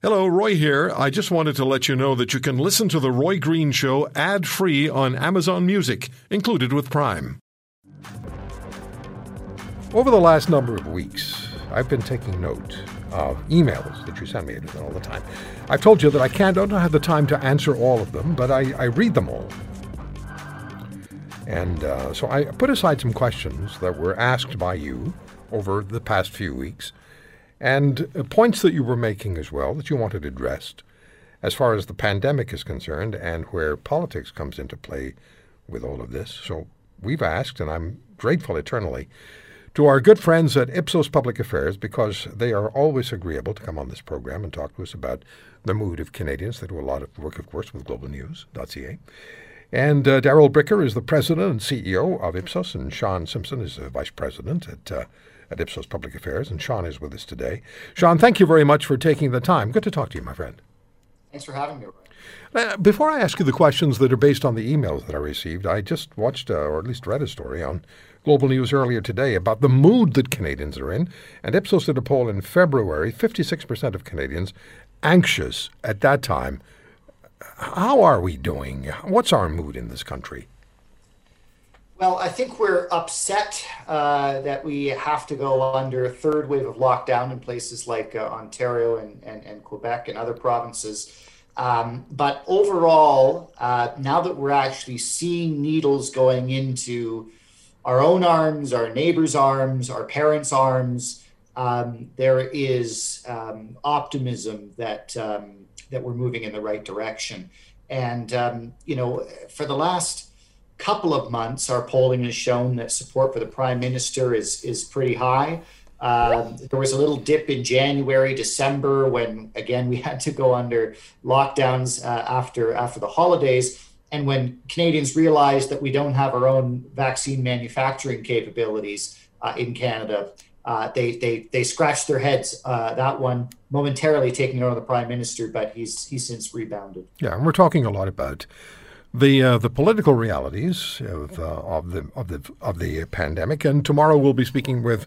Hello, Roy here. I just wanted to let you know that you can listen to The Roy Green Show ad free on Amazon Music, included with Prime. Over the last number of weeks, I've been taking note of emails that you send me all the time. I've told you that I can't, don't have the time to answer all of them, but I, I read them all. And uh, so I put aside some questions that were asked by you over the past few weeks and uh, points that you were making as well that you wanted addressed as far as the pandemic is concerned and where politics comes into play with all of this. So we've asked, and I'm grateful eternally, to our good friends at Ipsos Public Affairs because they are always agreeable to come on this program and talk to us about the mood of Canadians. They do a lot of work, of course, with globalnews.ca. And uh, Darrell Bricker is the president and CEO of Ipsos, and Sean Simpson is the vice president at uh, at Ipsos Public Affairs, and Sean is with us today. Sean, thank you very much for taking the time. Good to talk to you, my friend. Thanks for having me. Uh, before I ask you the questions that are based on the emails that I received, I just watched, uh, or at least read a story on Global News earlier today about the mood that Canadians are in. And Ipsos did a poll in February 56% of Canadians anxious at that time. How are we doing? What's our mood in this country? Well, I think we're upset uh, that we have to go under a third wave of lockdown in places like uh, Ontario and, and, and, Quebec and other provinces. Um, but overall, uh, now that we're actually seeing needles going into our own arms, our neighbors' arms, our parents' arms, um, there is um, optimism that um, that we're moving in the right direction. And um, you know, for the last couple of months, our polling has shown that support for the prime minister is is pretty high. Um, there was a little dip in January, December, when again we had to go under lockdowns uh, after after the holidays, and when Canadians realized that we don't have our own vaccine manufacturing capabilities uh, in Canada, uh, they they they scratched their heads. Uh, that one momentarily taking over the prime minister, but he's he's since rebounded. Yeah, and we're talking a lot about the uh, the political realities of, uh, of the of the of the pandemic. And tomorrow we'll be speaking with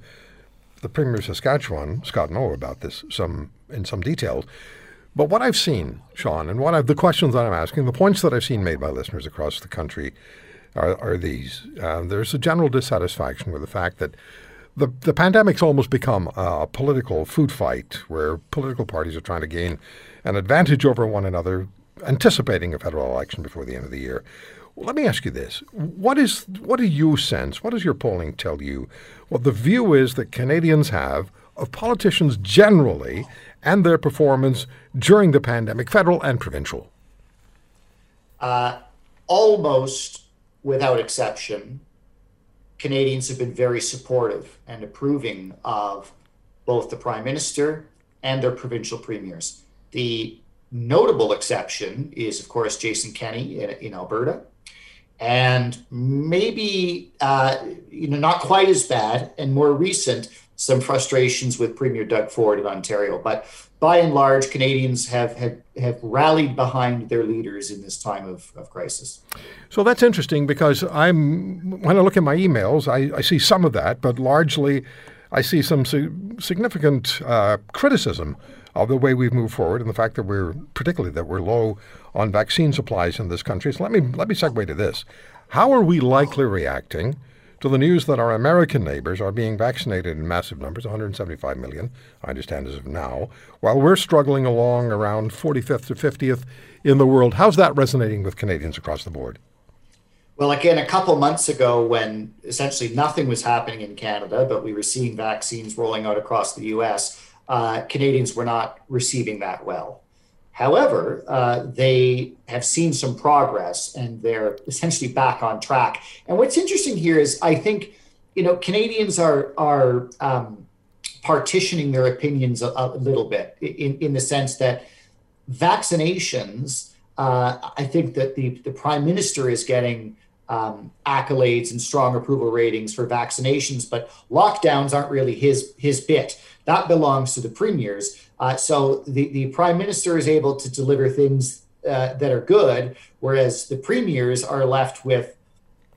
the Premier of Saskatchewan, Scott Moe, about this some in some detail. But what I've seen, Sean, and what I've, the questions that I'm asking, the points that I've seen made by listeners across the country are, are these. Uh, there's a general dissatisfaction with the fact that the, the pandemic's almost become a political food fight where political parties are trying to gain an advantage over one another anticipating a federal election before the end of the year. Well, let me ask you this: what is what do you sense? What does your polling tell you? What the view is that Canadians have of politicians generally and their performance during the pandemic, federal and provincial? Uh, almost without exception, Canadians have been very supportive and approving of both the Prime Minister and their provincial premiers. The notable exception is, of course, Jason Kenney in, in Alberta. And maybe, uh, you know, not quite as bad and more recent, some frustrations with Premier Doug Ford in Ontario. But by and large, Canadians have, have, have rallied behind their leaders in this time of, of crisis. So that's interesting because I'm, when I look at my emails, I, I see some of that, but largely I see some significant uh, criticism of the way we've moved forward and the fact that we're particularly that we're low on vaccine supplies in this country. So let me let me segue to this. How are we likely reacting to the news that our American neighbors are being vaccinated in massive numbers, 175 million, I understand as of now, while we're struggling along around 45th to 50th in the world? How's that resonating with Canadians across the board? Well, again, a couple months ago, when essentially nothing was happening in Canada, but we were seeing vaccines rolling out across the US, uh, Canadians were not receiving that well. However, uh, they have seen some progress and they're essentially back on track. And what's interesting here is I think, you know, Canadians are, are um, partitioning their opinions a, a, little bit in, in the sense that vaccinations, uh, I think that the, the prime minister is getting um, accolades and strong approval ratings for vaccinations, but lockdowns aren't really his his bit. That belongs to the premiers. Uh, so the, the prime minister is able to deliver things uh, that are good, whereas the premiers are left with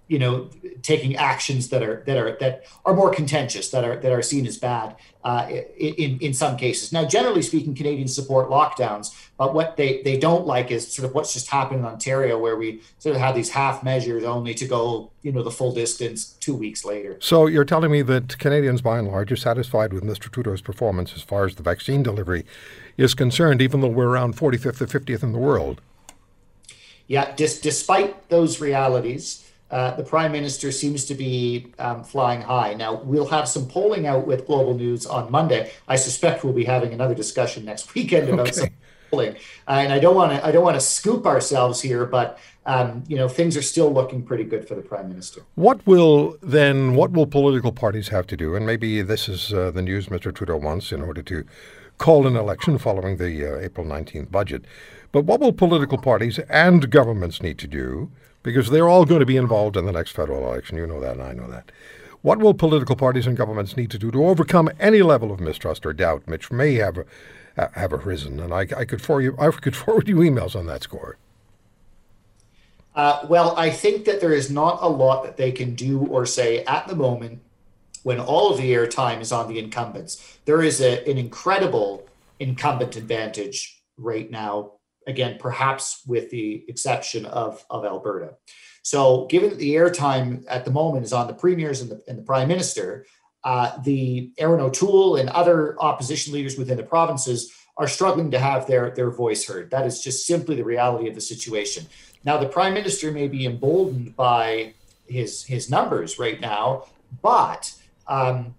you know, taking actions that are that are that are more contentious, that are that are seen as bad uh, in in some cases. Now, generally speaking, Canadians support lockdowns, but what they they don't like is sort of what's just happened in Ontario, where we sort of have these half measures only to go, you know, the full distance two weeks later. So you're telling me that Canadians, by and large, are satisfied with Mr. Trudeau's performance as far as the vaccine delivery is concerned, even though we're around 45th or 50th in the world. Yeah, dis- despite those realities. Uh, the prime minister seems to be um, flying high. Now, we'll have some polling out with Global News on Monday. I suspect we'll be having another discussion next weekend about okay. some polling. Uh, and I don't want to I don't want to scoop ourselves here, but um, you know things are still looking pretty good for the prime minister. What will then? What will political parties have to do? And maybe this is uh, the news Mr. Trudeau wants in order to call an election following the uh, April 19th budget. But what will political parties and governments need to do because they're all going to be involved in the next federal election. You know that, and I know that. What will political parties and governments need to do to overcome any level of mistrust or doubt which may have uh, have arisen? And I, I, could forward you, I could forward you emails on that score. Uh, well, I think that there is not a lot that they can do or say at the moment when all of the airtime is on the incumbents. There is a, an incredible incumbent advantage right now again, perhaps with the exception of, of Alberta. So, given that the airtime at the moment is on the premiers and the, and the prime minister, uh, the Erin O'Toole and other opposition leaders within the provinces are struggling to have their, their voice heard. That is just simply the reality of the situation. Now, the prime minister may be emboldened by his his numbers right now, but um,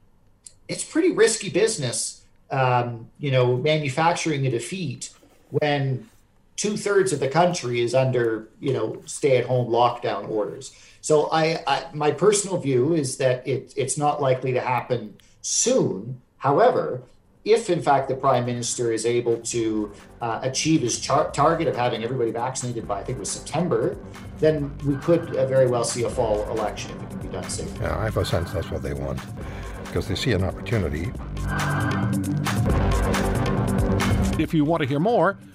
it's pretty risky business. Um, you know, manufacturing a defeat when two thirds of the country is under you know stay at home lockdown orders. So I, I, my personal view is that it, it's not likely to happen soon. However, if in fact the prime minister is able to uh, achieve his char- target of having everybody vaccinated by I think it was September, then we could uh, very well see a fall election if it can be done safely. Yeah, I have a sense that's what they want because they see an opportunity. If you want to hear more